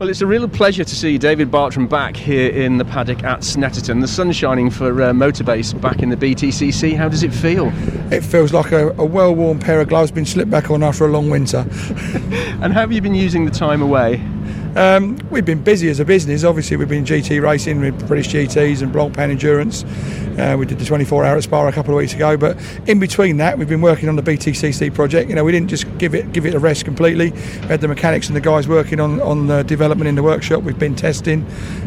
Well, it's a real pleasure to see David Bartrum back here in the paddock at Snetterton. The sun's shining for uh, Motorbase back in the BTCC. How does it feel? It feels like a, a well-worn pair of gloves been slipped back on after a long winter. and how have you been using the time away? Um, we've been busy as a business. Obviously, we've been GT racing with British GTs and Blancpain Endurance. Uh, we did the 24 hour at Spa a couple of weeks ago, but in between that, we've been working on the BTCC project. You know, we didn't just give it give it a rest completely. We had the mechanics and the guys working on on the development in the workshop. We've been testing,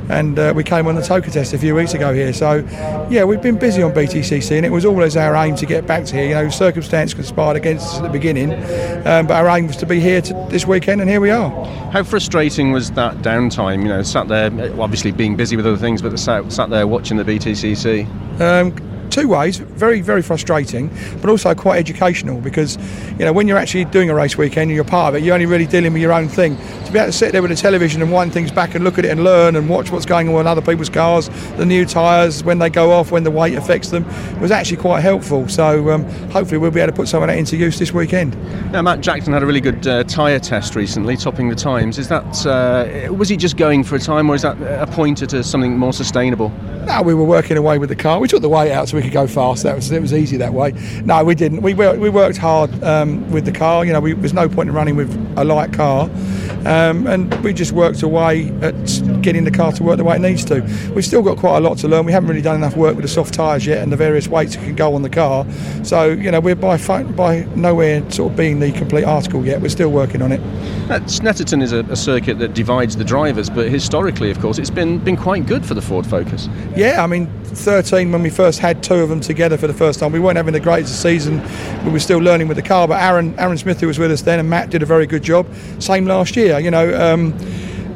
and uh, we came on the TOCA test a few weeks ago here. So, yeah, we've been busy on BTCC, and it was always our aim to get back to here. You know, circumstance conspired against us at the beginning, um, but our aim was to be here to, this weekend, and here we are. How frustrating was that downtime? You know, sat there, obviously being busy with other things, but sat, sat there watching the BTCC. Um, two ways very very frustrating but also quite educational because you know when you're actually doing a race weekend and you're part of it you're only really dealing with your own thing. To be able to sit there with a the television and wind things back and look at it and learn and watch what's going on with other people's cars the new tyres when they go off when the weight affects them was actually quite helpful. So um, hopefully we'll be able to put some of that into use this weekend. Now Matt Jackson had a really good uh, tyre test recently topping the times. Is that uh, was he just going for a time or is that a pointer to something more sustainable? No, we were working away with the car. We took the weight out so we could go fast. That was it was easy that way. No, we didn't. We worked, we worked hard um, with the car. You know, we, there's no point in running with a light car, um, and we just worked away at getting the car to work the way it needs to. We've still got quite a lot to learn. We haven't really done enough work with the soft tyres yet and the various weights that can go on the car. So you know, we're by by nowhere sort of being the complete article yet. We're still working on it. Snetterton is a, a circuit that divides the drivers, but historically, of course, it's been been quite good for the Ford Focus. Yeah, I mean, 13 when we first had two of them together for the first time. We weren't having the greatest season. We were still learning with the car, but Aron Aron Smith, who was with us then, and Matt did a very good job. Same last year, you know. Um,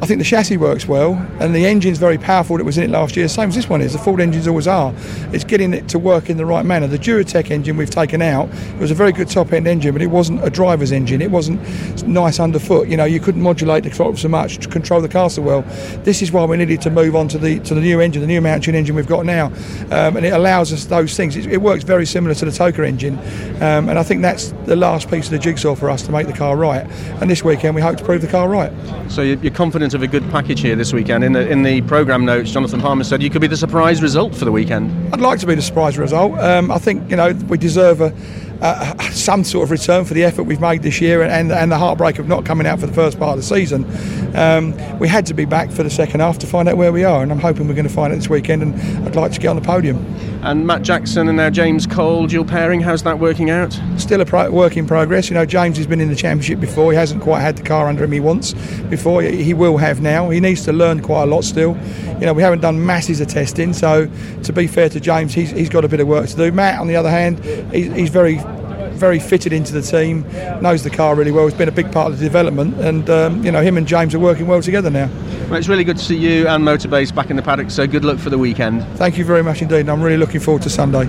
I think the chassis works well and the engine's very powerful that was in it last year, same as this one is. The Ford engines always are. It's getting it to work in the right manner. The Duratec engine we've taken out it was a very good top end engine, but it wasn't a driver's engine. It wasn't nice underfoot. You know, you couldn't modulate the throttle so much to control the car so well. This is why we needed to move on to the to the new engine, the new Mountune engine we've got now, um, and it allows us those things. It, it, works very similar to the TOCA engine, um, and I think that's the last piece of the jigsaw for us to make the car right. And this weekend we hope to prove the car right. So you're confident of a good package here this weekend. In the in the program notes, Jonathan Palmer said you could be the surprise result for the weekend. I'd like to be the surprise result. Um, I think you know we deserve a some sort of return for the effort we've made this year and, and the heartbreak of not coming out for the first part of the season. Um, we had to be back for the second half to find out where we are, and I'm hoping we're going to find it this weekend. And I'd like to get on the podium. And Matt Jackson and now James Cole dual pairing, how's that working out? Still a pro- work in progress. You know, James has been in the championship before. He hasn't quite had the car under him he wants before. He will have now. He needs to learn quite a lot still. You know, we haven't done masses of testing, so to be fair to James, he's, he's got a bit of work to do. Matt, on the other hand, he's, he's very very fitted into the team, knows the car really well. He's been a big part of the development, and um, you know him and James are working well together now. Well, it's really good to see you and Motorbase back in the paddock. So good luck for the weekend. Thank you very much indeed. I'm really looking forward to Sunday.